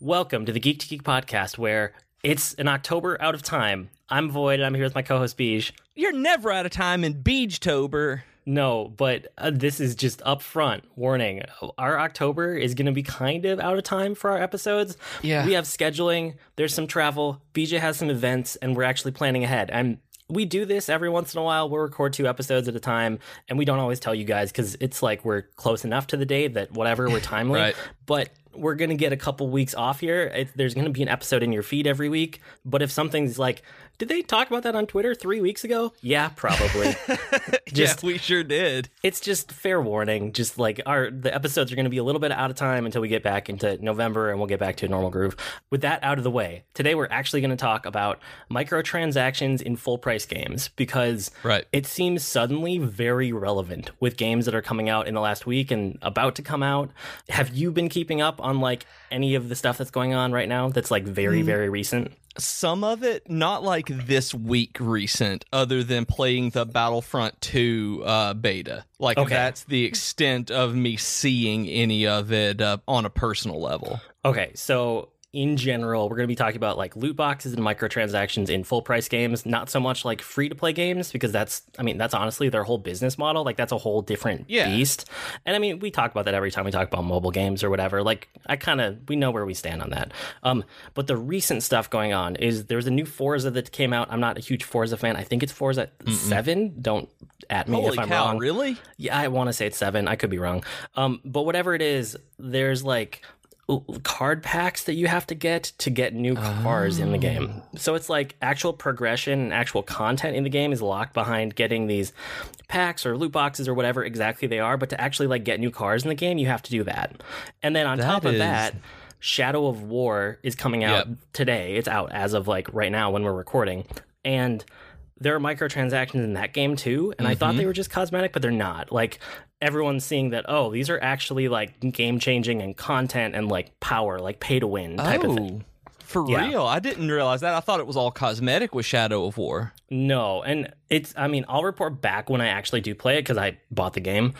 Welcome to the Geek to Geek podcast, where it's an October out of time. I'm Void, and I'm here with my co-host Beej. You're never out of time in Beejtober. No, but uh, this is just upfront warning. Our October is going to be kind of out of time for our episodes. Yeah. we have scheduling. There's some travel. BJ has some events, and we're actually planning ahead. And we do this every once in a while. We'll record two episodes at a time, and we don't always tell you guys because it's like we're close enough to the day that whatever we're timely. Right. But we're gonna get a couple weeks off here. It, there's gonna be an episode in your feed every week. But if something's like, did they talk about that on Twitter three weeks ago? Yeah, probably. Just- yeah, we sure did. it's just fair warning. Just like our the episodes are going to be a little bit out of time until we get back into November and we'll get back to a normal groove. With that out of the way, today we're actually going to talk about microtransactions in full price games because Right. it seems suddenly very relevant with games that are coming out in the last week and about to come out. Have you been keeping up on like any of the stuff that's going on right now that's like very very recent? Some of it not like this week recent, other than playing the Battlefront 2 uh, beta. Like Okay. that's the extent of me seeing any of it uh, on a personal level. Okay, so in general, we're going to be talking about like loot boxes and microtransactions in full price games, not so much like free to play games because that's I mean, that's honestly their whole business model. Like that's a whole different Yeah. beast. And I mean, we talk about that every time we talk about mobile games or whatever. Like I kind of we know where we stand on that. Um but the recent stuff going on is there's a new Forza that came out. I'm not a huge Forza fan. I think it's Forza 7. Don't at me Holy if I'm cow, wrong. really? Yeah, I want to say it's seven. I could be wrong. Um, but whatever it is, there's like card packs that you have to get to get new cars in the game. So it's like actual progression and actual content in the game is locked behind getting these packs or loot boxes or whatever exactly they are. But to actually like get new cars in the game, you have to do that. And then on top of is- that. Shadow of War is coming out Yep. today. It's out as of like right now when we're recording. And there are microtransactions in that game too and i thought Mm-hmm. they were just cosmetic but they're not like everyone's seeing that oh these are actually like game changing and content and like power like pay to win type of thing Oh, for Yeah. real? I didn't realize that. I thought it was all cosmetic with Shadow of War. no and it's i mean i'll report back when i actually do play it because i bought the game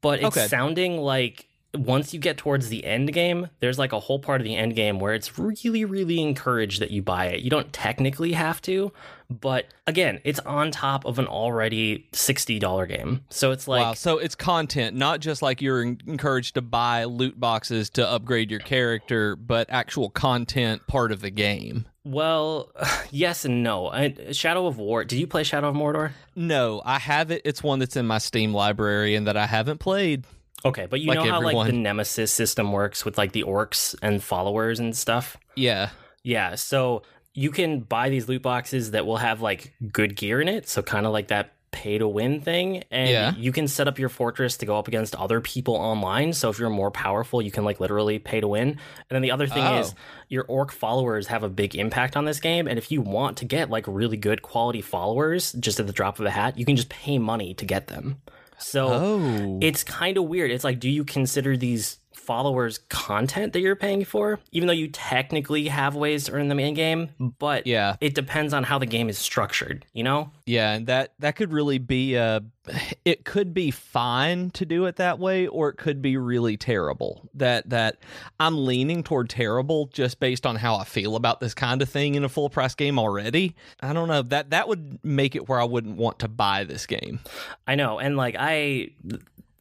but it's Okay. sounding like once you get towards the end game there's like a whole part of the end game where it's really really encouraged that you buy it you don't technically have to but again it's on top of an already $60 game so it's like wow, so it's content, not just like you're encouraged to buy loot boxes to upgrade your character, but actual content part of the game. Well, yes and no. I, Shadow of War. Did you play Shadow of Mordor? No, I have it. It's one that's in my Steam library and that I haven't played. Okay, but you Like know how like the Nemesis system works with like the orcs and followers and stuff. Yeah. Yeah, so you can buy these loot boxes that will have like good gear in it, so kind of like that pay to win thing and Yeah. you can set up your fortress to go up against other people online so if you're more powerful you can like literally pay to win and then the other thing Oh. is your orc followers have a big impact on this game and if you want to get like really good quality followers just at the drop of a hat you can just pay money to get them so Oh. it's kind of weird. It's like, do you consider these followers content that you're paying for? Even though you technically have ways to earn them in game, but Yeah. it depends on how the game is structured, you know? Yeah, and that that could really be uh it could be fine to do it that way or it could be really terrible. That that I'm leaning toward terrible just based on how I feel about this kind of thing in a full price game already. I don't know. That that would make it where I wouldn't want to buy this game. I know. And like, I.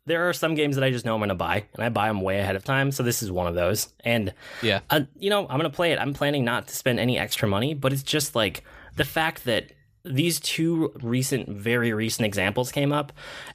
There are some games that I just know I'm going to buy, and I buy them way ahead of time. So this is one of those. And Yeah. uh, you know, I'm going to play it. I'm planning not to spend any extra money, but it's just like the fact that these two recent, very recent examples came up,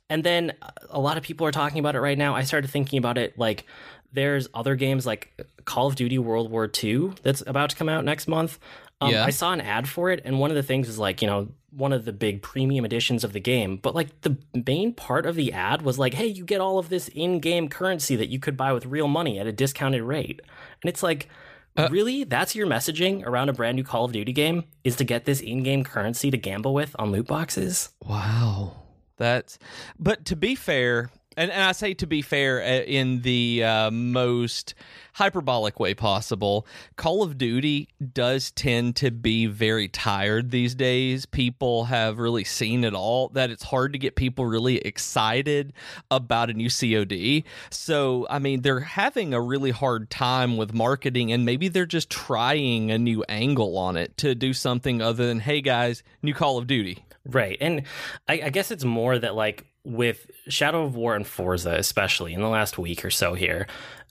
and then a lot of people are talking about it right now. I started thinking about it like there's other games like Call of Duty World War II that's about to come out next month. Um, Yeah. I saw an ad for it, and one of the things is like, you know, one of the big premium editions of the game. But like the main part of the ad was like, hey, you get all of this in game currency that you could buy with real money at a discounted rate. And it's like, uh, really? That's your messaging around a brand new Call of Duty game? Is to get this in game currency to gamble with on loot boxes? Wow. That's but to be fair, and, and I say to be fair, uh, in the uh, most hyperbolic way possible, Call of Duty does tend to be very tired these days. People have really seen it all that it's hard to get people really excited about a new COD. So, I mean, they're having a really hard time with marketing, and maybe they're just trying a new angle on it to do something other than, hey guys, new Call of Duty. Right. And I, I guess it's more that, like, with Shadow of War and Forza, especially in the last week or so here,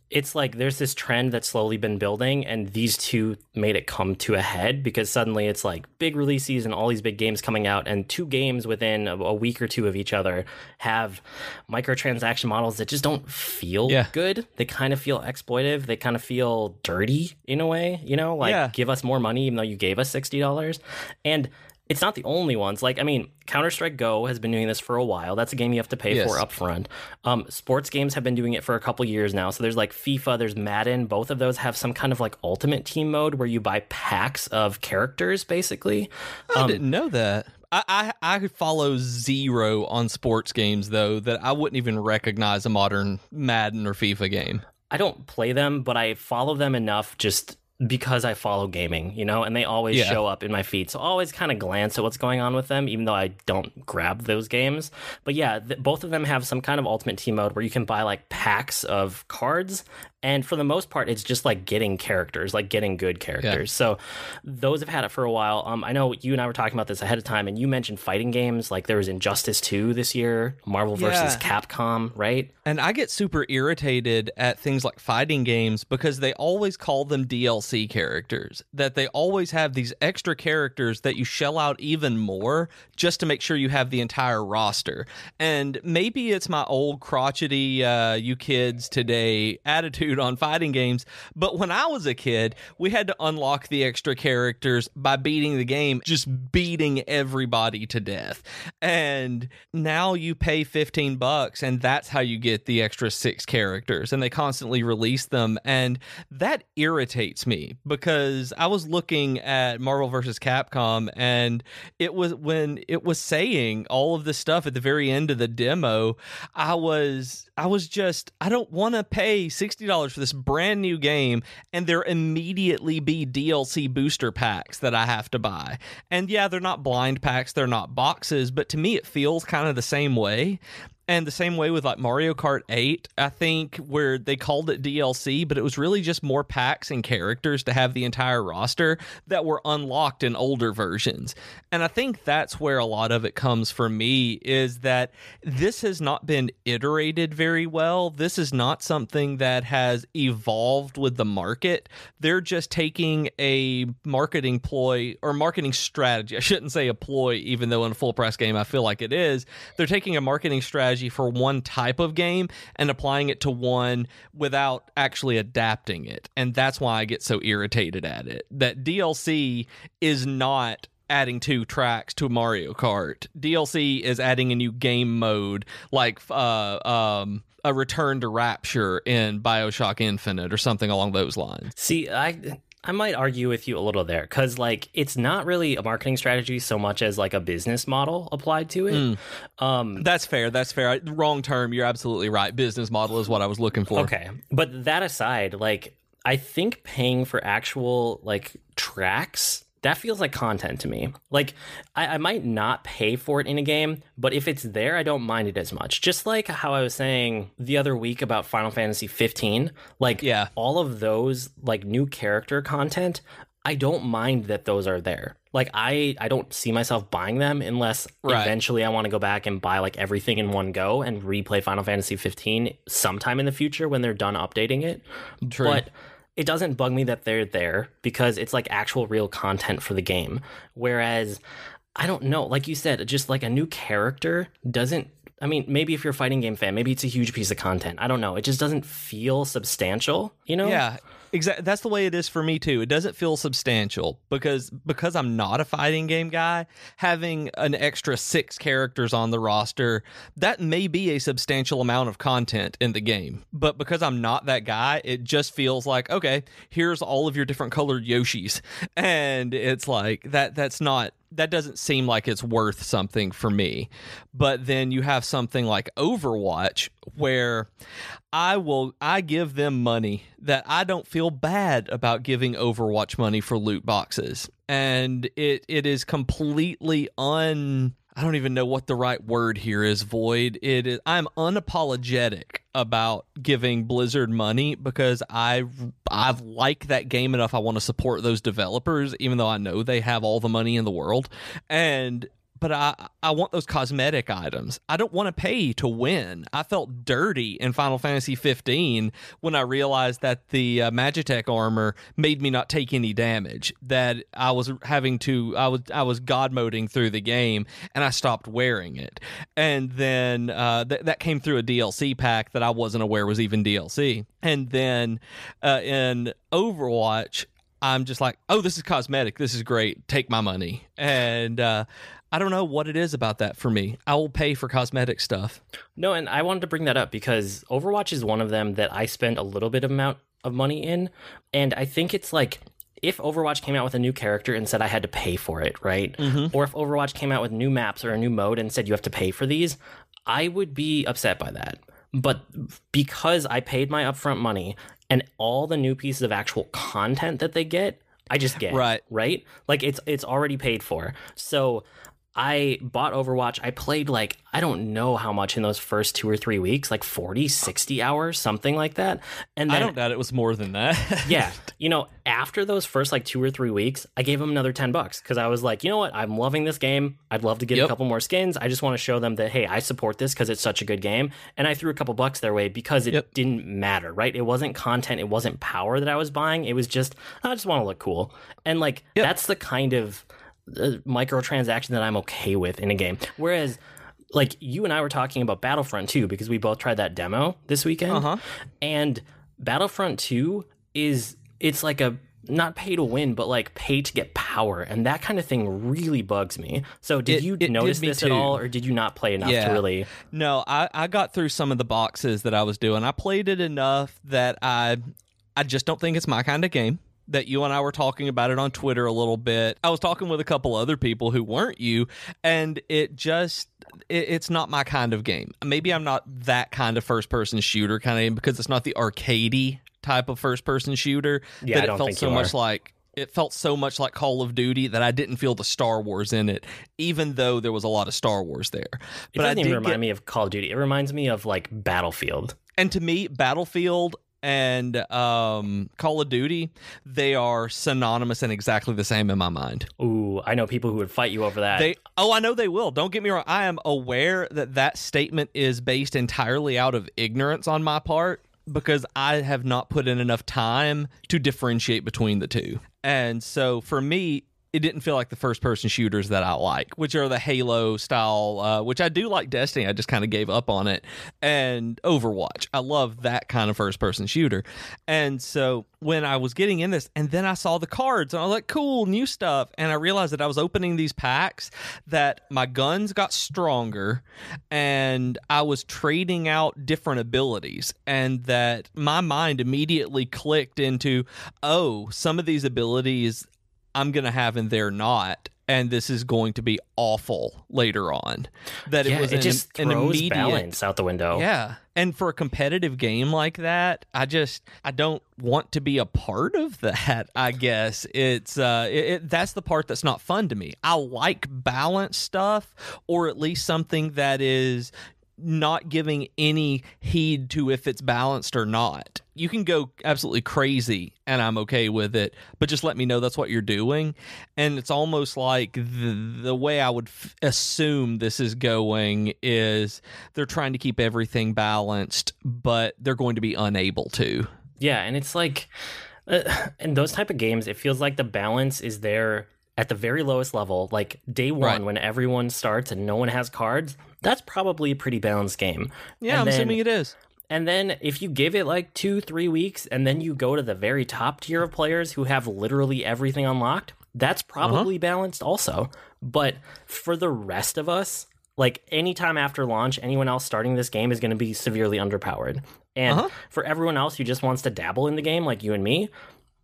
it's like there's this trend that's slowly been building, and these two made it come to a head because suddenly it's like big releases and all these big games coming out, and two games within a, week or two of each other have microtransaction models that just don't feel Yeah. good. They kind of feel exploitive. They kind of feel dirty in a way, you know, like Yeah. give us more money even though you gave us $60. And it's not the only ones. Like, I mean, Counter Strike Go has been doing this for a while. That's a game you have to pay Yes. for upfront. Um, sports games have been doing it for a couple years now. So there's like FIFA, there's Madden. Both of those have some kind of like ultimate team mode where you buy packs of characters, basically. I didn't know that. I, I I follow zero on sports games though that I wouldn't even recognize a modern Madden or FIFA game. I don't play them, but I follow them enough just because I follow gaming, you know, and they always Yeah. show up in my feed. So I always kind of glance at what's going on with them, even though I don't grab those games. But yeah, th- both of them have some kind of ultimate team mode where you can buy like packs of cards. And for the most part, it's just like getting characters, like getting good characters. So those have had it for a while. Um, I know you and I were talking about this ahead of time, and you mentioned fighting games. Like there was Injustice 2 this year, Marvel versus Yeah. Capcom, right? And I get super irritated at things like fighting games because they always call them DLC characters. That they always have these extra characters that you shell out even more just to make sure you have the entire roster. And maybe it's my old crotchety, uh, you kids today attitude on fighting games. But when I was a kid, we had to unlock the extra characters by beating the game, just beating everybody to death. And now you pay 15 bucks and that's how you get the extra six characters and they constantly release them and that irritates me because I was looking at Marvel vs. Capcom and it was when it was saying all of this stuff at the very end of the demo, I was I was just I don't want to pay $60 for this brand new game and there immediately be DLC booster packs that I have to buy. And yeah, they're not blind packs, they're not boxes, but to me it feels kind of the same way. And the same way with like Mario Kart 8, I think where they called it DLC, but it was really just more packs and characters to have the entire roster that were unlocked in older versions. And I think that's where a lot of it comes for me is that this has not been iterated very well. This is not something that has evolved with the market. They're just taking a marketing ploy or marketing strategy. I shouldn't say a ploy, even though in a full price game I feel like it is. They're taking a marketing strategy for one type of game and applying it to one without actually adapting it. And that's why I get so irritated at it. That DLC is not adding two tracks to Mario Kart. DLC is adding a new game mode like uh um a return to rapture in BioShock Infinite or something along those lines. See, I I might argue with you a little there because like it's not really a marketing strategy so much as like a business model applied to it. Um, That's fair. That's fair. I- Wrong term. You're absolutely right. Business model is what I was looking for. okay, but that aside, like I think paying for actual like tracks. That feels like content to me. Like, I, I might not pay for it in a game, but if it's there, I don't mind it as much. Just like how I was saying the other week about Final Fantasy 15, like, Yeah. all of those like new character content i don't mind that those are there like i i don't see myself buying them unless Right. eventually i want to go back and buy like everything in one go and replay final fantasy 15 sometime in the future when they're done updating it True. but it doesn't bug me that they're there because it's like actual real content for the game whereas i don't know like you said just like a new character doesn't I mean, maybe if you're a fighting game fan, maybe it's a huge piece of content. I don't know. It just doesn't feel substantial, you know? Yeah, exactly. That's the way it is for me too. It doesn't feel substantial because because I'm not a fighting game guy. Having an extra six characters on the roster that may be a substantial amount of content in the game, but because I'm not that guy, it just feels like okay, here's all of your different colored Yoshis, and it's like that. That's not that doesn't seem like it's worth something for me. But then you have something like Overwatch where I will I give them money that I don't feel bad about giving Overwatch money for loot boxes. And it it is completely un I don't even know what the right word here is, Void. It is I'm unapologetic about giving Blizzard money because I I like that game enough I want to support those developers even though I know they have all the money in the world. And but I I want those cosmetic items. I don't want to pay to win. I felt dirty in Final Fantasy 15 when I realized that the uh, Magitech armor made me not take any damage. That I was having to I was I was god moding through the game and I stopped wearing it. And then uh, th- that came through a DLC pack that I wasn't aware was even DLC. And then uh, in Overwatch I'm just like, oh, this is cosmetic. This is great. Take my money. And uh, I don't know what it is about that for me. I will pay for cosmetic stuff. No, and I wanted to bring that up because Overwatch is one of them that I spend a little bit of amount of money in, and I think it's like if Overwatch came out with a new character and said I had to pay for it, right? Mm-hmm. Or if Overwatch came out with new maps or a new mode and said you have to pay for these, I would be upset by that. But because I paid my upfront money and all the new pieces of actual content that they get, I just get right, right. Like it's it's already paid for. So I bought Overwatch. I played like, I don't know how much in those first two or three weeks, like 40, 60 hours, something like that. And then, I don't doubt it was more than that. yeah. You know, after those first like two or three weeks, I gave them another 10 bucks because I was like, you know what? I'm loving this game. I'd love to get yep. a couple more skins. I just want to show them that, hey, I support this because it's such a good game. And I threw a couple bucks their way because it yep. didn't matter, right? It wasn't content, it wasn't power that I was buying. It was just, I just want to look cool. And like, yep. that's the kind of microtransaction that I'm okay with in a game. Whereas like you and I were talking about Battlefront 2 because we both tried that demo this weekend. Uh-huh. And Battlefront 2 is it's like a not pay to win, but like pay to get power, and that kind of thing really bugs me. So, did it, you it notice did this too. at all, or did you not play enough yeah. to really? No, I, I got through some of the boxes that I was doing. I played it enough that I I just don't think it's my kind of game that you and I were talking about it on Twitter a little bit. I was talking with a couple other people who weren't you, and it just it, it's not my kind of game. Maybe I'm not that kind of first person shooter kind of game because it's not the arcadey type of first person shooter yeah, that it felt so much like it felt so much like Call of Duty that I didn't feel the Star Wars in it, even though there was a lot of Star Wars there. But it doesn't even remind get... me of Call of Duty. It reminds me of like Battlefield. And to me, Battlefield and um, Call of Duty, they are synonymous and exactly the same in my mind. Ooh, I know people who would fight you over that. They, oh, I know they will. Don't get me wrong. I am aware that that statement is based entirely out of ignorance on my part because I have not put in enough time to differentiate between the two. And so for me, it didn't feel like the first person shooters that I like, which are the Halo style, uh, which I do like Destiny. I just kind of gave up on it. And Overwatch. I love that kind of first person shooter. And so when I was getting in this, and then I saw the cards, and I was like, cool, new stuff. And I realized that I was opening these packs, that my guns got stronger, and I was trading out different abilities, and that my mind immediately clicked into, oh, some of these abilities I'm going to have and they're not and this is going to be awful later on. That yeah, it was it an, just an immediate balance out the window. Yeah, and for a competitive game like that, I just I don't want to be a part of that. I guess it's uh, it, it, that's the part that's not fun to me. I like balanced stuff, or at least something that is not giving any heed to if it's balanced or not. You can go absolutely crazy and I'm okay with it, but just let me know that's what you're doing. And it's almost like the, the way I would f- assume this is going is they're trying to keep everything balanced, but they're going to be unable to. Yeah, and it's like uh, in those type of games, it feels like the balance is there at the very lowest level, like day one right. when everyone starts and no one has cards, that's probably a pretty balanced game. Yeah, and I'm then, assuming it is. And then if you give it like two, three weeks, and then you go to the very top tier of players who have literally everything unlocked, that's probably uh-huh. balanced also. But for the rest of us, like anytime after launch, anyone else starting this game is going to be severely underpowered. And uh-huh. for everyone else who just wants to dabble in the game, like you and me,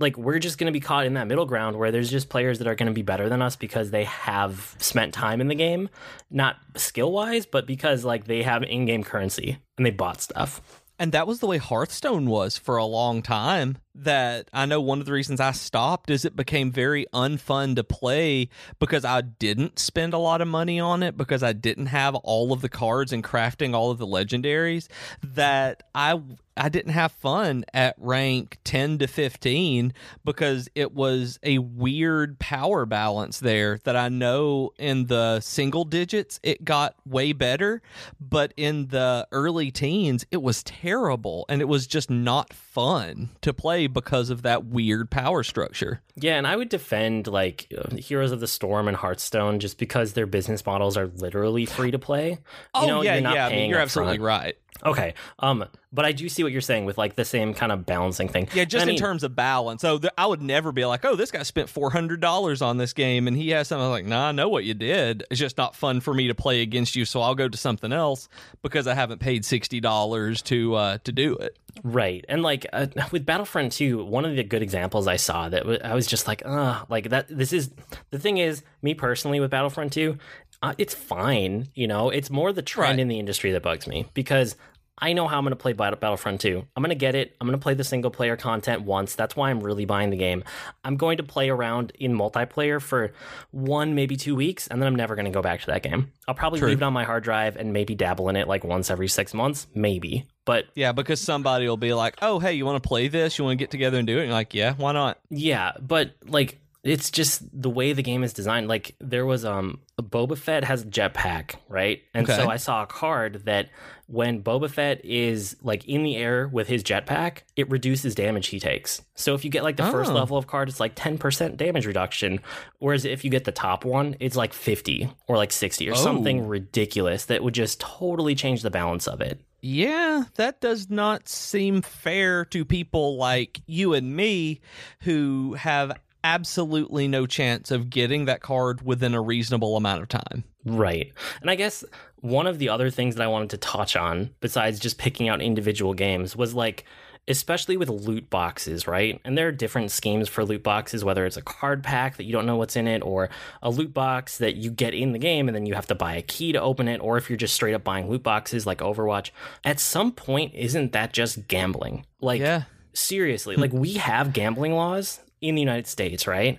like we're just going to be caught in that middle ground where there's just players that are going to be better than us because they have spent time in the game, not skill wise, but because like they have in game currency and they bought stuff. And that was the way Hearthstone was for a long time. That I know one of the reasons I stopped is it became very unfun to play because I didn't spend a lot of money on it because I didn't have all of the cards and crafting all of the legendaries that I I didn't have fun at rank 10 to 15 because it was a weird power balance there that I know in the single digits it got way better, but in the early teens it was terrible and it was just not fun to play because of that weird power structure. Yeah, and I would defend like uh, Heroes of the Storm and Hearthstone just because their business models are literally free to play. You Oh know, yeah, you're not yeah, I mean, you're absolutely front. right. Okay. Um, but I do see what you're saying with like the same kind of balancing thing. Yeah, just I in mean, terms of balance. So th- I would never be like, "Oh, this guy spent four hundred dollars on this game, and he has something." I'm like, "Nah, I know what you did. It's just not fun for me to play against you, so I'll go to something else because I haven't paid sixty dollars to uh, to do it." Right. And like uh, with Battlefront 2, one of the good examples I saw that w- I was just like, uh, like that. This is the thing is, me personally with Battlefront 2, uh, it's fine. You know, it's more the trend Right. in the industry that bugs me because I know how I'm going to play Battlefront 2. I'm going to get it. I'm going to play the single player content once. That's why I'm really buying the game. I'm going to play around in multiplayer for one, maybe two weeks, and then I'm never going to go back to that game. I'll probably True. leave it on my hard drive and maybe dabble in it like once every six months, maybe. But Yeah, because somebody will be like, "Oh, hey, you want to play this? You want to get together and do it?" And you're like, "Yeah, why not?" Yeah, but like it's just the way the game is designed. Like there was um Boba Fett has a jetpack, right? And Okay. so I saw a card that when Boba Fett is like in the air with his jetpack, it reduces damage he takes. So if you get like the first Oh. level of card, it's like 10% damage reduction. Whereas if you get the top one, it's like 50 or like 60 or Oh. something ridiculous that would just totally change the balance of it. Yeah, that does not seem fair to people like you and me who have absolutely no chance of getting that card within a reasonable amount of time. Right. And I guess one of the other things that I wanted to touch on, besides just picking out individual games, was like, especially with loot boxes, right? And there are different schemes for loot boxes, whether it's a card pack that you don't know what's in it, or a loot box that you get in the game and then you have to buy a key to open it, or if you're just straight up buying loot boxes like Overwatch. At some point, isn't that just gambling? Like, Yeah. seriously like we have gambling laws in the united states right?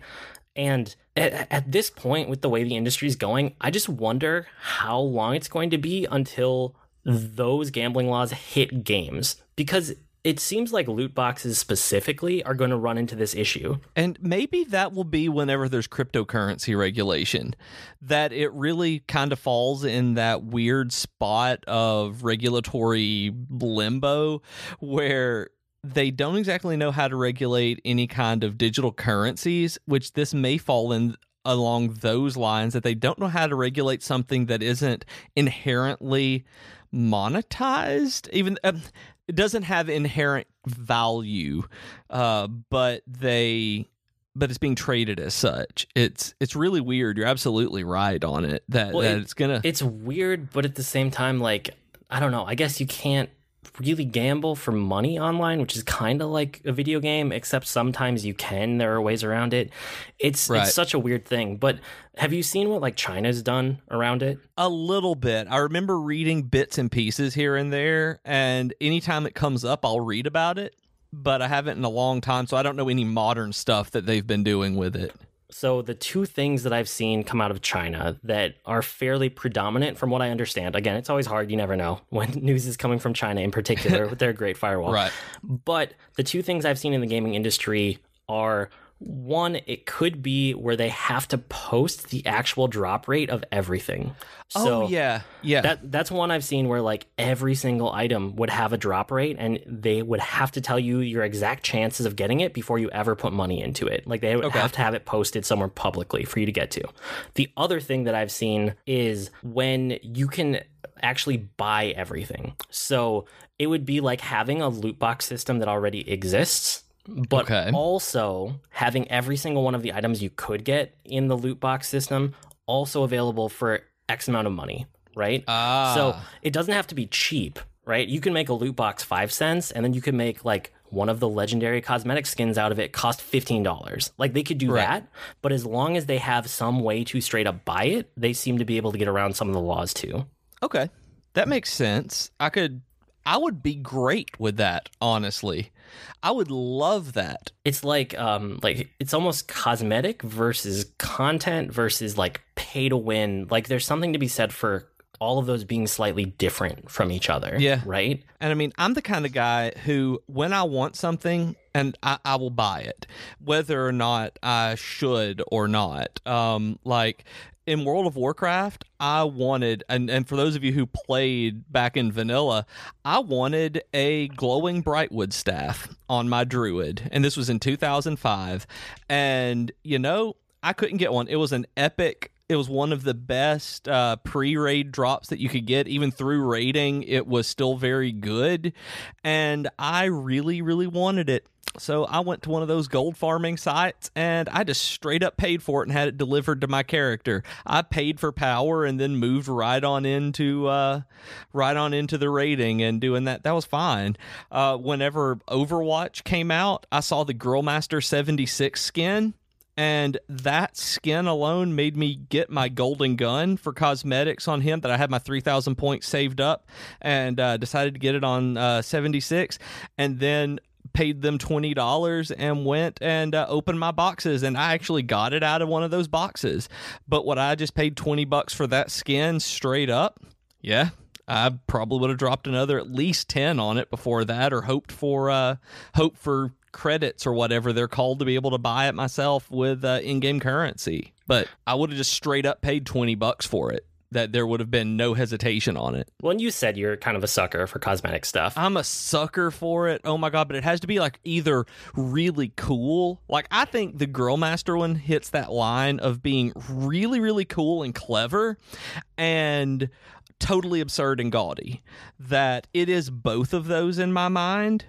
And at, at this point with the way the industry is going i just wonder how long it's going to be until those gambling laws hit games because it seems like loot boxes specifically are going to run into this issue. And maybe that will be whenever there's cryptocurrency regulation, that it really kind of falls in that weird spot of regulatory limbo where they don't exactly know how to regulate any kind of digital currencies, which this may fall in along those lines that they don't know how to regulate something that isn't inherently monetized. Even um, it doesn't have inherent value uh, but they but it's being traded as such. It's it's really weird. You're absolutely right on it that, Well, that it- it's gonna it's weird but at the same time like i don't know. I guess you can't really gamble for money online which is kind of like a video game except sometimes you can there are ways around it it's Right. it's such a weird thing but have you seen what like china's done around it A little bit. I remember reading bits and pieces here and there, and anytime it comes up, I'll read about it. But I haven't in a long time, so I don't know any modern stuff that they've been doing with it. So the two things that I've seen come out of China that are fairly predominant from what I understand. Again, it's always hard, you never know when news is coming from China in particular with their great firewall. Right. But the two things I've seen in the gaming industry are one, it could be where they have to post the actual drop rate of everything. Oh, so oh yeah, yeah. that that's one I've seen where like every single item would have a drop rate and they would have to tell you your exact chances of getting it before you ever put money into it. Like they would Okay. have to have it posted somewhere publicly for you to get to. The other thing that I've seen is when you can actually buy everything. So it would be like having a loot box system that already exists. But Okay. also having every single one of the items you could get in the loot box system also available for X amount of money, right? ah, So it doesn't have to be cheap, right? You can make a loot box five cents and then you can make like one of the legendary cosmetic skins out of it cost $15. Like they could do Right. that, but as long as they have some way to straight up buy it, they seem to be able to get around some of the laws too. Okay. That makes sense. I could I would be great with that, honestly. I would love that. It's like um like it's almost cosmetic versus content versus like pay to win. Like there's something to be said for all of those being slightly different from each other. Yeah. Right? And I mean, I'm the kind of guy who, when I want something, and I, I will buy it, whether or not I should or not. Um, like in World of Warcraft, I wanted, and, and for those of you who played back in vanilla, I wanted a glowing Brightwood staff on my druid. And this was in 2005. And, you know, I couldn't get one. It was an epic. It was one of the best uh, pre-raid drops that you could get, even through raiding. It was still very good, and I really, really wanted it. So I went to one of those gold farming sites, and I just straight up paid for it and had it delivered to my character. I paid for power and then moved right on into uh, right on into the raiding and doing that. That was fine. Uh, whenever Overwatch came out, I saw the Grillmaster seventy six skin and that skin alone made me get my golden gun for cosmetics on him that I had my 3000 points saved up and uh, decided to get it on uh, 76 and then paid them $20 and went and uh, opened my boxes and I actually got it out of one of those boxes but what I just paid 20 bucks for that skin straight up yeah I probably would have dropped another at least 10 on it before that or hoped for uh hope for credits or whatever they're called to be able to buy it myself with uh, in-game currency. But I would have just straight up paid 20 bucks for it. That there would have been no hesitation on it. Well, and you said you're kind of a sucker for cosmetic stuff. I'm a sucker for it. Oh my god, but it has to be like either really cool. Like I think the Grill Master one hits that line of being really really cool and clever and totally absurd and gaudy. That it is both of those in my mind.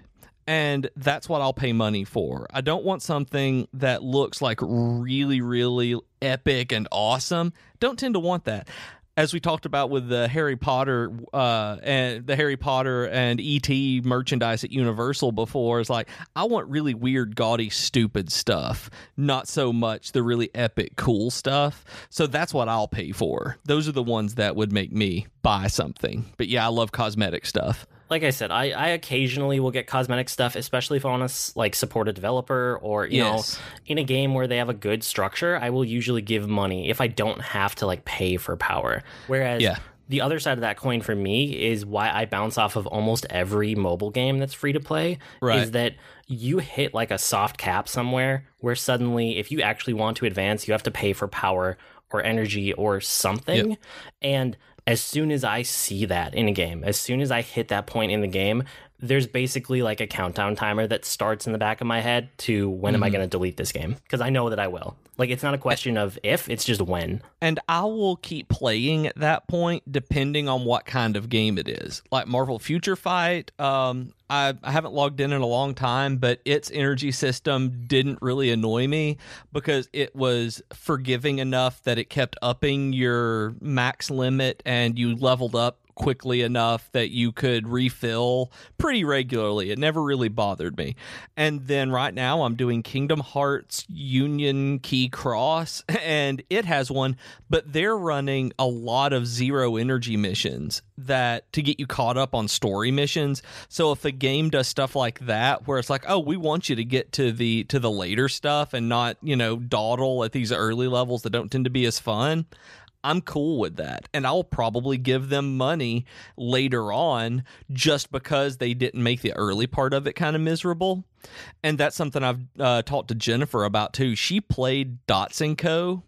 And that's what I'll pay money for. I don't want something that looks like really, really epic and awesome. Don't tend to want that as we talked about with the Harry Potter uh, and the Harry Potter and ET merchandise at Universal before, is like I want really weird, gaudy, stupid stuff, not so much the really epic, cool stuff. So that's what I'll pay for. Those are the ones that would make me buy something. But yeah, I love cosmetic stuff. Like I said, I, I occasionally will get cosmetic stuff, especially if I want to like support a developer or you Yes. know in a game where they have a good structure. I will usually give money if I don't have to like pay for power. Whereas Yeah. the other side of that coin for me is why I bounce off of almost every mobile game that's free to play. Right. Is that you hit like a soft cap somewhere where suddenly, if you actually want to advance, you have to pay for power or energy or something. And as soon as I see that in a game, as soon as I hit that point in the game, there's basically like a countdown timer that starts in the back of my head to when am I going to delete this game? Because I know that I will. Like, it's not a question of if, it's just when. and I will keep playing at that point depending on what kind of game it is. Like Marvel Future Fight, um, I, I haven't logged in in a long time, but its energy system didn't really annoy me because it was forgiving enough that it kept upping your max limit and you leveled up quickly enough that you could refill pretty regularly. It never really bothered me. And then right now I'm doing Kingdom Hearts Union Key Cross and it has one, but they're running a lot of zero energy missions that to get you caught up on story missions. So if a game does stuff like that where it's like, "Oh, we want you to get to the to the later stuff and not, you know, dawdle at these early levels that don't tend to be as fun." I'm cool with that. And I'll probably give them money later on just because they didn't make the early part of it kind of miserable. And that's something I've uh, talked to Jennifer about too. She played Dots and Co.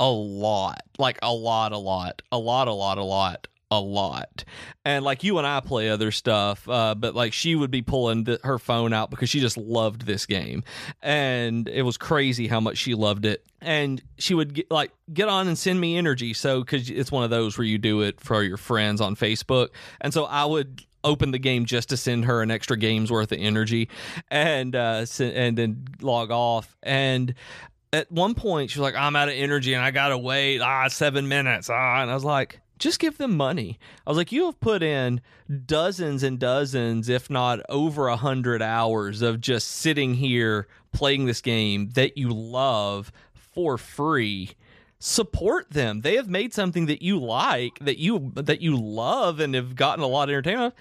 a lot, like a lot, a lot, a lot, a lot, a lot. A lot, and like you and I play other stuff, uh, but like she would be pulling th- her phone out because she just loved this game, and it was crazy how much she loved it. And she would get, like get on and send me energy, so because it's one of those where you do it for your friends on Facebook, and so I would open the game just to send her an extra game's worth of energy, and uh, and then log off. And at one point, she was like, "I'm out of energy and I gotta wait ah seven minutes ah," and I was like. Just give them money. I was like, you have put in dozens and dozens, if not over a hundred hours of just sitting here playing this game that you love for free support them. They have made something that you like, that you that you love and have gotten a lot of entertainment.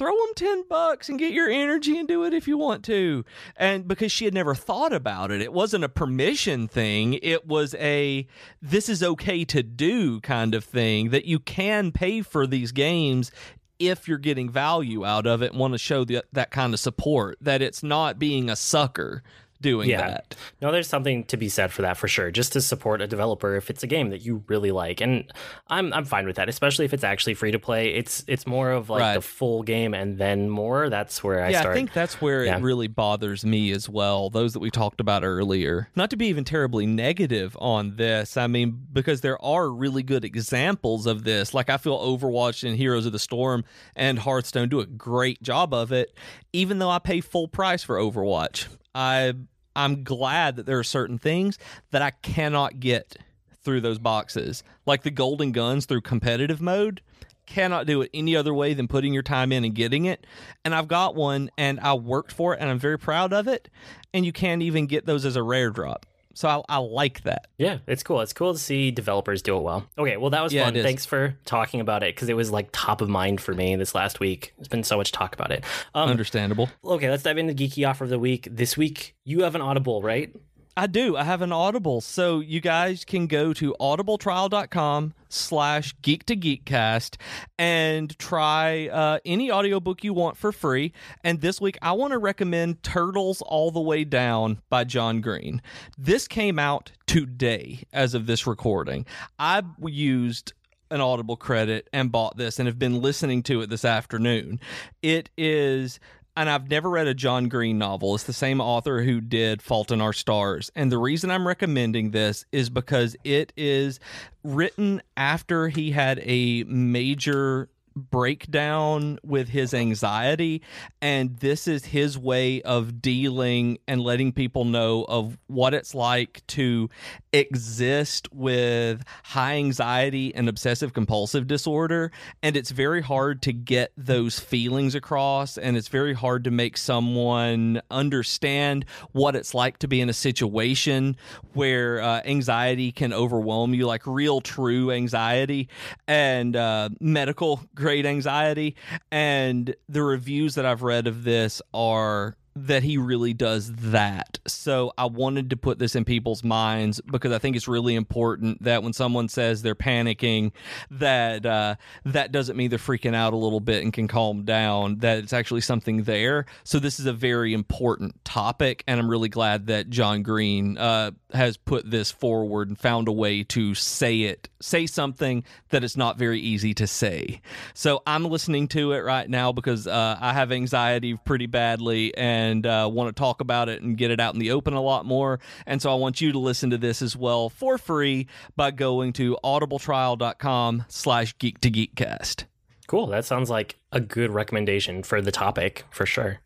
Throw them 10 bucks and get your energy and do it if you want to. And because she had never thought about it, it wasn't a permission thing. It was a this is okay to do kind of thing that you can pay for these games if you're getting value out of it and want to show the, that kind of support, that it's not being a sucker doing Yeah. that. No, there's something to be said for that for sure. Just to support a developer if it's a game that you really like, and I'm I'm fine with that. Especially if it's actually free to play. It's it's more of like Right. the full game and then more. That's where I yeah, start. I think that's where Yeah. it really bothers me as well. Those that we talked about earlier. Not to be even terribly negative on this. I mean, because there are really good examples of this. Like I feel Overwatch and Heroes of the Storm and Hearthstone do a great job of it. Even though I pay full price for Overwatch, I I'm glad that there are certain things that I cannot get through those boxes, like the golden guns through competitive mode cannot do it any other way than putting your time in and getting it. And I've got one and I worked for it and I'm very proud of it. And you can't even get those as a rare drop. So I, I like that. Yeah, it's cool. It's cool to see developers do it well. Okay, well that was Yeah, fun. Thanks for talking about it because it was like top of mind for me this last week. There's been so much talk about it. Um, Understandable. okay, let's dive into geeky offer of the week. This week you have an Audible, right? I do. I have an Audible. So you guys can go to audibletrial.com slash geek to geekcast and try uh, any audiobook you want for free. And this week I want to recommend Turtles All the Way Down by John Green. This came out today as of this recording. I used an Audible credit and bought this and have been listening to it this afternoon. It is and I've never read a John Green novel. It's the same author who did Fault in Our Stars. And the reason I'm recommending this is because it is written after he had a major breakdown with his anxiety and this is his way of dealing and letting people know of what it's like to exist with high anxiety and obsessive compulsive disorder and it's very hard to get those feelings across and it's very hard to make someone understand what it's like to be in a situation where uh, anxiety can overwhelm you like real true anxiety and uh, medical grade anxiety. And the reviews that I've read of this are that he really does that. So I wanted to put this in people's minds because I think it's really important that when someone says they're panicking, that uh, that doesn't mean they're freaking out a little bit and can calm down. That it's actually something there. So this is a very important topic, and I'm really glad that John Green uh, has put this forward and found a way to say it, say something that it's not very easy to say. So I'm listening to it right now because uh, I have anxiety pretty badly and uh, want to talk about it and get it out in the open a lot more. And so I want you to listen to this as well for free by going to audibletrial.com slash geek to geekcast. Cool. That sounds like a good recommendation for the topic for sure.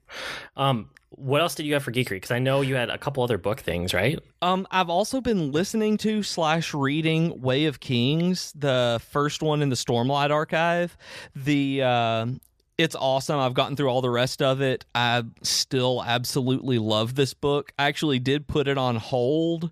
Um, what else did you have for geekery? Because I know you had a couple other book things, right? Um, I've also been listening to slash reading Way of Kings, the first one in the Stormlight archive. The uh, it's awesome. I've gotten through all the rest of it. I still absolutely love this book. I actually did put it on hold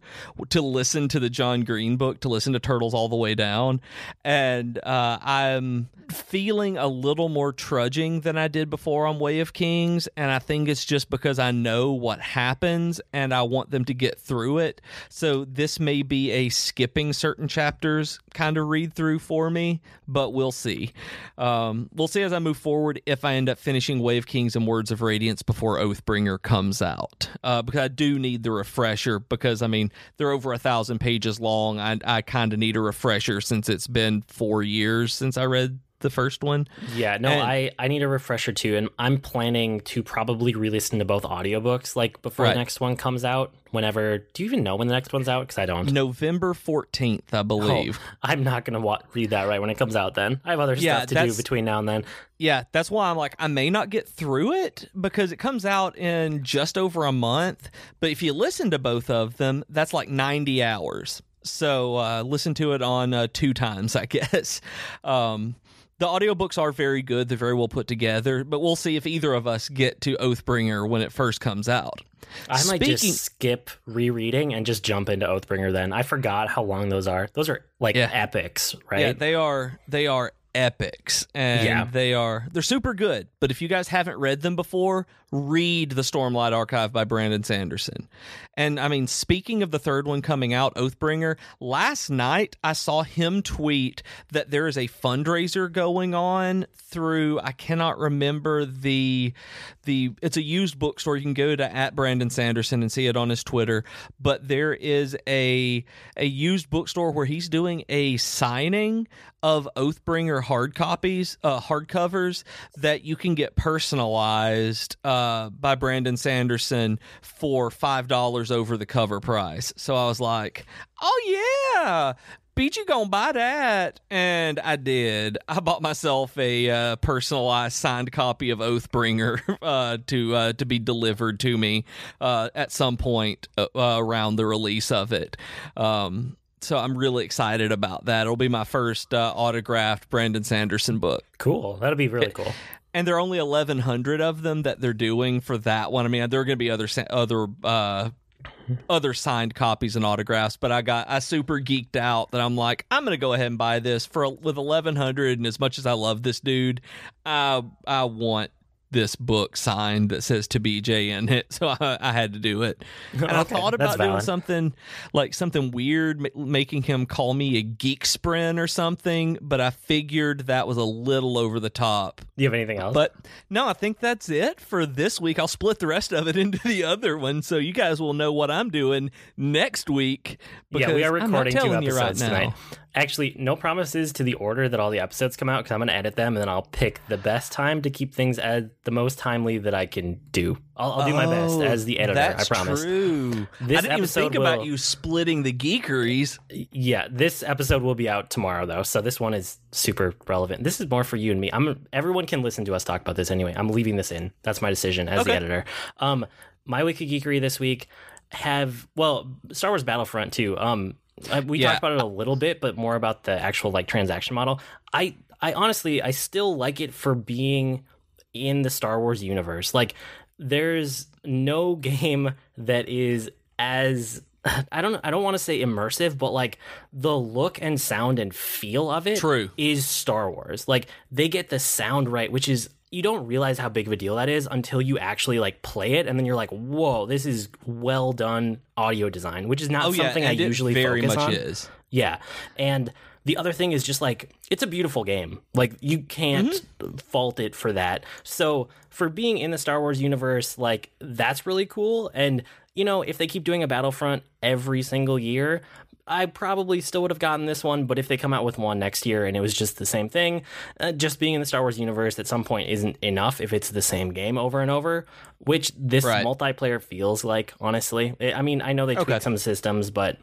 to listen to the John Green book, to listen to Turtles All the Way Down, and uh, I'm feeling a little more trudging than I did before on Way of Kings, and I think it's just because I know what happens and I want them to get through it. So this may be a skipping certain chapters kind of read through for me, but we'll see. Um, we'll see as I move forward if I end up finishing of Kings and Words of Radiance before Oathbringer comes out, uh, because I do need the refresher. Because I mean they're over a thousand pages long. I I kind of need a refresher since it's been four years since I read the first one. Yeah, no, And- I, I need a refresher too, and I'm planning to probably re-listen to both audiobooks like before Right. the next one comes out. Whenever, do you even know when the next one's out? Because I don't. November 14th, I believe. Oh, I'm not gonna wa- read that right when it comes out. Then I have other Yeah, stuff to do between now and then. Yeah, that's why I'm like, I may not get through it because it comes out in just over a month. But if you listen to both of them, that's like 90 hours. So uh, listen to it on uh, two times, I guess. Um, the audiobooks are very good. They're very well put together, but we'll see if either of us get to Oathbringer when it first comes out. I might Speaking- just skip rereading and just jump into Oathbringer then. I forgot how long those are. Those are like Yeah. epics, right? Yeah, they are they are epics and Yeah. they are they're super good. But if you guys haven't read them before, read the Stormlight Archive by Brandon Sanderson. And I mean, speaking of the third one coming out, Oathbringer, last night I saw him tweet that there is a fundraiser going on through I cannot remember the the it's a used bookstore. You can go to at Brandon Sanderson and see it on his Twitter. But there is a a used bookstore where he's doing a signing of Oathbringer hard copies, uh, hardcovers that you can get personalized uh, by Brandon Sanderson for five dollars over the cover price. So I was like, "Oh yeah, Beat you gonna buy that?" And I did. I bought myself a uh, personalized signed copy of Oathbringer uh, to uh, to be delivered to me uh, at some point uh, uh, around the release of it. Um, so I'm really excited about that. It'll be my first uh, autographed Brandon Sanderson book Cool. That'll be really cool. and there are only 1100 of them that they're doing for that one i mean there are going to be other other uh other signed copies and autographs but i got i super geeked out that i'm like i'm to go ahead and buy this for with 1100 and as much as i love this dude i i want this book signed that says to BJ in it, so I, I had to do it. And I thought about doing something like something weird, ma- making him call me a geek sprint or something, but I figured that was a little over the top. Do you have anything else? But no, I think that's it for this week. I'll split the rest of it into the other one, so you guys will know what I'm doing next week. yeah, we are recording two episodes right now. tonight. Actually, no promises to the order that all the episodes come out because I'm going to edit them and then I'll pick the best time to keep things as the most timely that I can do. I'll, I'll do my best Oh, as the editor. I promise. true. This I didn't even think about you splitting the geekeries. Yeah, this episode will be out tomorrow though, so this one is super relevant. This is more for you and me. I'm everyone can listen to us talk about this anyway. I'm leaving this in. That's my decision as the editor. Um, my weekly geekery this week have well, Star Wars Battlefront 2. Um, uh, we Yeah. talked about it a little bit, but more about the actual like transaction model. I I honestly I still like it for being in the Star Wars universe. Like there's no game that is as I don't I don't want to say immersive, but like the look and sound and feel of it True. is Star Wars. Like they get the sound right, which is you don't realize how big of a deal that is until you actually like play it and then you're like, "Whoa, this is well done audio design," which is not Oh yeah, something I and it usually very focus much on. is. Yeah. And the other thing is just like it's a beautiful game. Like you can't Mm-hmm. fault it for that. So for being in the Star Wars universe, like that's really cool. And you know, if they keep doing a Battlefront every single year, I probably still would have gotten this one. But if they come out with one next year and it was just the same thing, uh, just being in the Star Wars universe at some point isn't enough if it's the same game over and over, which this Right. multiplayer feels like. Honestly, I mean, I know they tweak Okay. some systems, but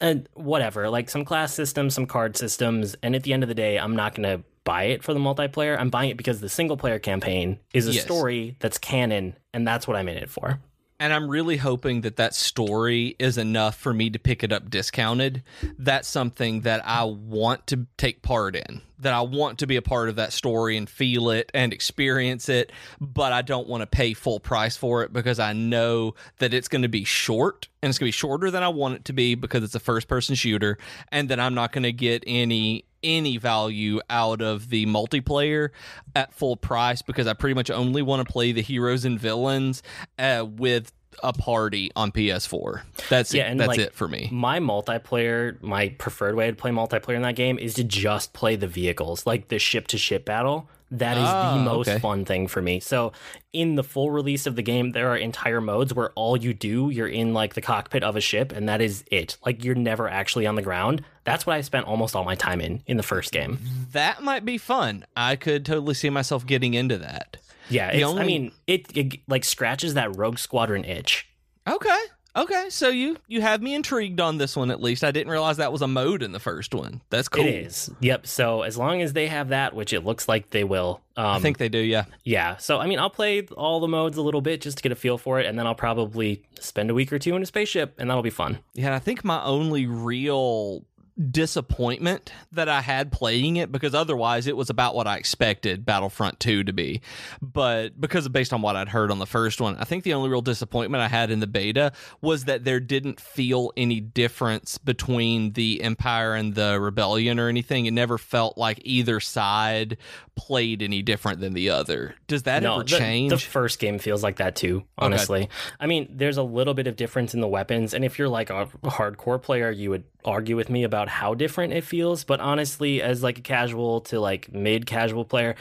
and whatever, like some class systems, some card systems, and at the end of the day, I'm not going to buy it for the multiplayer. I'm buying it because the single player campaign is a Yes. story that's canon, and that's what I'm in it for. And I'm really hoping that that story is enough for me to pick it up discounted. That's something that I want to take part in. That I want to be a part of that story and feel it and experience it, but I don't want to pay full price for it because I know that it's going to be short and it's going to be shorter than I want it to be because it's a first person shooter and that I'm not going to get any any value out of the multiplayer at full price because I pretty much only want to play the heroes and villains uh, with a party on PS4. That's Yeah, it. and, That's like, it for me. My multiplayer, my preferred way to play multiplayer in that game is to just play the vehicles, like the ship to ship battle. That is Ah, the most okay. fun thing for me. So, in the full release of the game, there are entire modes where all you do, you're in like the cockpit of a ship, and that is it. Like, you're never actually on the ground. That's what I spent almost all my time in in the first game. That might be fun. I could totally see myself getting into that. Yeah, it's, I mean, it, it like scratches that Rogue Squadron itch. Okay. Okay, so you you have me intrigued on this one at least. I didn't realize that was a mode in the first one. That's cool. It is. Yep. So as long as they have that, which it looks like they will. Um, I think they do, yeah. Yeah. So I mean, I'll play all the modes a little bit just to get a feel for it, and then I'll probably spend a week or two in a spaceship, and that'll be fun. Yeah, I think my only real disappointment that I had playing it because otherwise it was about what I expected Battlefront 2 to be. But because of based on what I'd heard on the first one, I think the only real disappointment I had in the beta was that there didn't feel any difference between the Empire and the Rebellion or anything. It never felt like either side played any different than the other. Does that no, ever the, change? The first game feels like that too, honestly. Okay. I mean, there's a little bit of difference in the weapons, and if you're like a hardcore player, you would argue with me about how different it feels, but honestly, as like a casual to like mid casual player,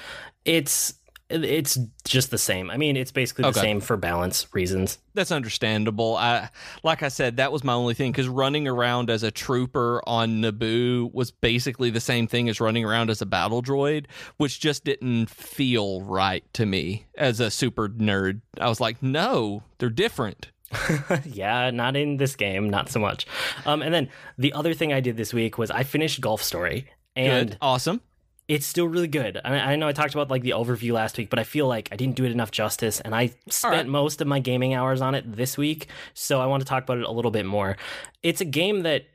it's it's just the same. I mean, it's basically the okay. same for balance reasons. That's understandable. I like I said, that was my only thing because running around as a trooper on Naboo was basically the same thing as running around as a battle droid, which just didn't feel right to me as a super nerd. I was like, no, they're different. yeah, not in this game, not so much. Um, and then the other thing I did this week was I finished Golf Story, and good. awesome. It's still really good. I, I, know I talked about like the overview last week, but I feel like I didn't do it enough justice, and I spent right. most of my gaming hours on it this week. So I want to talk about it a little bit more. It's a game that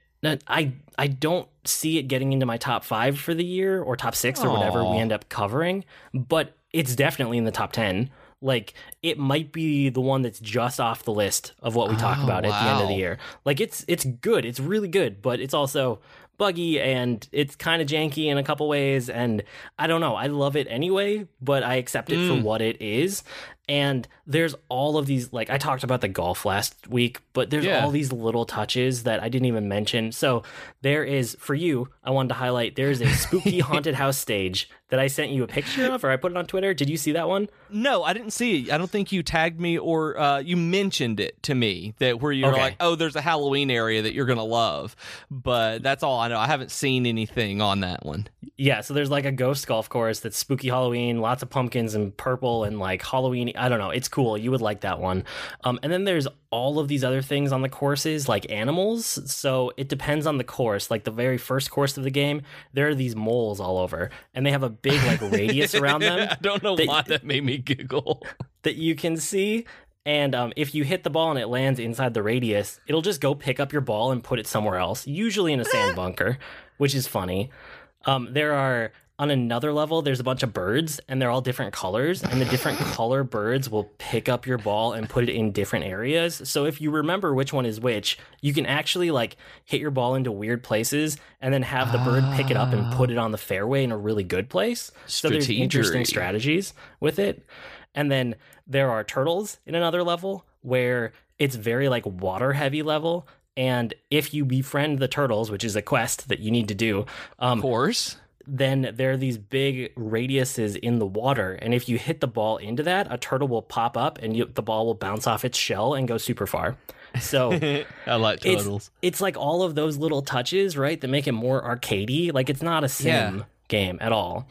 I I don't see it getting into my top five for the year or top six or Aww. whatever we end up covering, but it's definitely in the top ten like it might be the one that's just off the list of what we oh, talk about wow. at the end of the year. Like it's it's good, it's really good, but it's also buggy and it's kind of janky in a couple ways and I don't know, I love it anyway, but I accept it mm. for what it is. And there's all of these like I talked about the golf last week, but there's yeah. all these little touches that I didn't even mention. So there is for you, I wanted to highlight there's a spooky haunted house stage that I sent you a picture of, or I put it on Twitter. Did you see that one? No, I didn't see it. I don't think you tagged me or uh, you mentioned it to me that where you're okay. like, oh, there's a Halloween area that you're gonna love, but that's all I know. I haven't seen anything on that one. Yeah, so there's like a ghost golf course that's spooky Halloween, lots of pumpkins and purple and like Halloween. I don't know. It's cool. You would like that one. Um, and then there's all of these other things on the courses like animals. So it depends on the course. Like the very first course of the game, there are these moles all over, and they have a big like radius around them. I don't know that, why that made me giggle. That you can see. And um, if you hit the ball and it lands inside the radius, it'll just go pick up your ball and put it somewhere else, usually in a sand bunker, which is funny. Um, there are on another level, there's a bunch of birds and they're all different colors, and the different color birds will pick up your ball and put it in different areas. So if you remember which one is which, you can actually like hit your ball into weird places and then have the bird pick it up and put it on the fairway in a really good place. So there's interesting strategies with it. And then there are turtles in another level where it's very like water heavy level. And if you befriend the turtles, which is a quest that you need to do, um, of course, then there are these big radiuses in the water. And if you hit the ball into that, a turtle will pop up and you, the ball will bounce off its shell and go super far. So I like turtles. It's, it's, like all of those little touches, right, that make it more arcadey. Like it's not a sim yeah. game at all.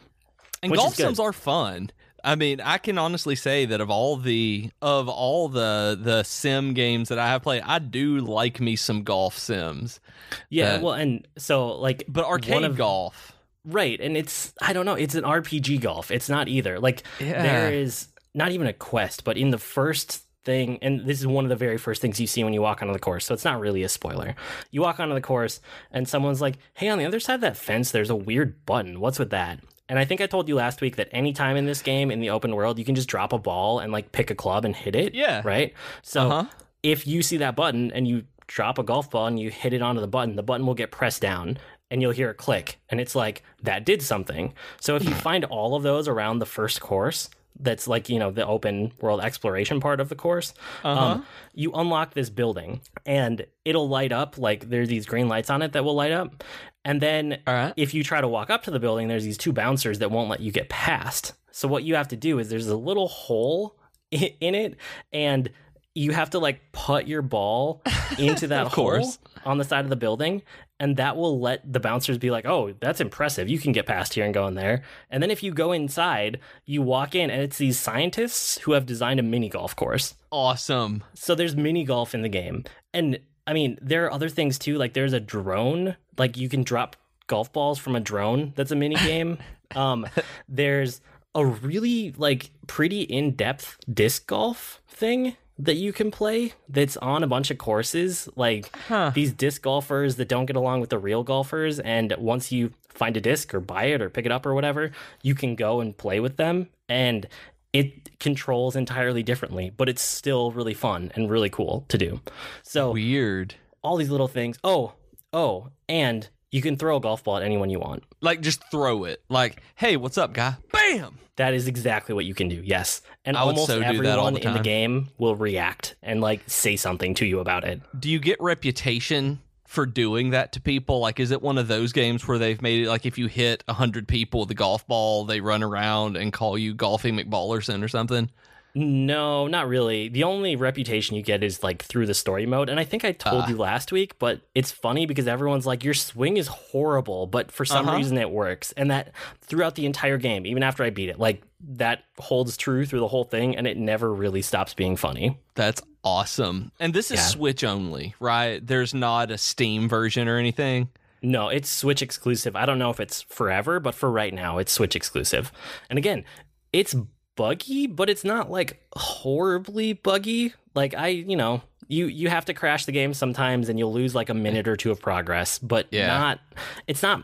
And golf sims are fun. I mean, I can honestly say that of all the of all the the sim games that I have played, I do like me some golf sims. Yeah, well, and so like, but arcade of, golf Right. And it's, I don't know, it's an RPG golf. It's not either. Like, yeah. there is not even a quest, but in the first thing, and this is one of the very first things you see when you walk onto the course, so it's not really a spoiler. You walk onto the course, and someone's like, hey, on the other side of that fence, there's a weird button. What's with that? And I think I told you last week that anytime in this game, in the open world, you can just drop a ball and like pick a club and hit it. Yeah. Right. So uh-huh. if you see that button and you drop a golf ball and you hit it onto the button, the button will get pressed down and you'll hear a click and it's like that did something. So if you find all of those around the first course, that's like you know the open world exploration part of the course uh-huh. um, you unlock this building and it'll light up like there's these green lights on it that will light up and then right. if you try to walk up to the building there's these two bouncers that won't let you get past so what you have to do is there's a little hole in it and you have to like put your ball into that hole course. on the side of the building, and that will let the bouncers be like, "Oh, that's impressive. You can get past here and go in there." And then if you go inside, you walk in, and it's these scientists who have designed a mini golf course. Awesome. So there's mini golf in the game. And I mean, there are other things too. Like there's a drone, like you can drop golf balls from a drone that's a mini game. um, there's a really like pretty in-depth disc golf thing that you can play that's on a bunch of courses like Huh. these disc golfers that don't get along with the real golfers and once you find a disc or buy it or pick it up or whatever you can go and play with them and it controls entirely differently but it's still really fun and really cool to do so Weird. all these little things oh oh and you can throw a golf ball at anyone you want Like just throw it. Like, hey, what's up, guy? Bam. that is exactly what you can do yes and I would almost so do everyone that all the in the time. game will react and like say something to you about it Do you get reputation for doing that to people? Like, is it one of those games where they've made it like if you hit hundred people with a golf ball, they run around and call you Golfing McBallerson or something? No, not really. The only reputation you get is like through the story mode. And I think I told Ah. you last week, but it's funny because everyone's like, your swing is horrible, but for some Uh-huh. reason it works. And that throughout the entire game, even after I beat it, like that holds true through the whole thing and it never really stops being funny. That's awesome. And this is Yeah. Switch only, right? There's not a Steam version or anything. No, it's Switch exclusive. I don't know if it's forever, but for right now, it's Switch exclusive. And again, it's buggy, but it's not like horribly buggy. Like I, you know, you you have to crash the game sometimes and you'll lose like a minute or two of progress, but Yeah. not it's not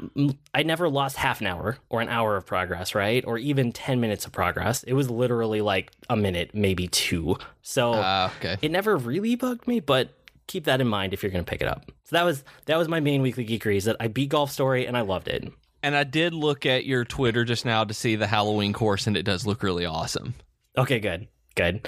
I never lost half an hour or an hour of progress, right? Or even 10 minutes of progress. It was literally like a minute, maybe 2. So Ah, okay. it never really bugged me, but keep that in mind if you're going to pick it up. So that was that was my main weekly geekery is that I beat Golf Story and I loved it. And I did look at your Twitter just now to see the Halloween course, and it does look really awesome. Okay, good, good.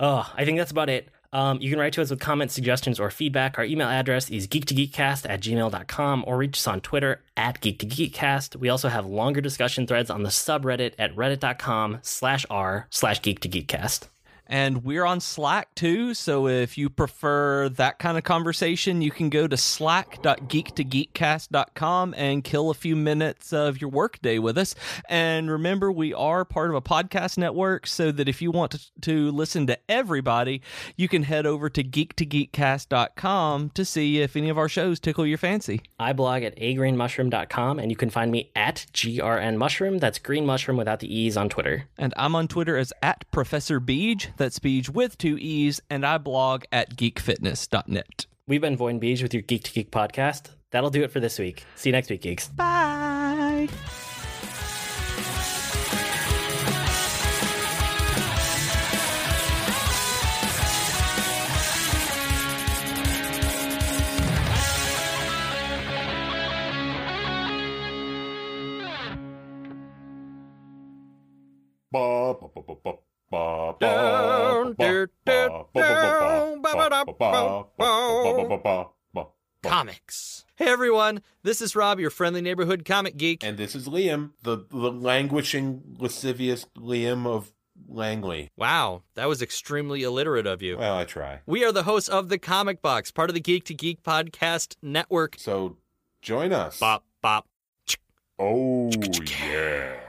Oh, I think that's about it. Um, you can write to us with comments, suggestions, or feedback. Our email address is geek2geekcast at gmail.com or reach us on Twitter at geek2geekcast. We also have longer discussion threads on the subreddit at reddit.com slash r slash geek2geekcast. And we're on Slack too, so if you prefer that kind of conversation, you can go to slack.geek2geekcast.com and kill a few minutes of your workday with us. And remember, we are part of a podcast network, so that if you want to, to listen to everybody, you can head over to geek2geekcast.com to see if any of our shows tickle your fancy. I blog at agreenmushroom.com and you can find me at grnmushroom. That's green mushroom without the E's on Twitter. And I'm on Twitter as at Professor Beej, that's Beej with two E's, and I blog at geekfitness.net. We've been Voin Beej with your Geek to Geek podcast. That'll do it for this week. See you next week, geeks. Bye. Ba, ba, ba, ba, ba. Comics. Hey everyone, this is Rob, your friendly neighborhood comic geek. And this is Liam, the, the languishing, lascivious Liam of Langley. Wow, that was extremely illiterate of you. Well, I try. We are the hosts of the Comic Box, part of the Geek to Geek podcast network. So join us. Bop, bop. Oh, yeah.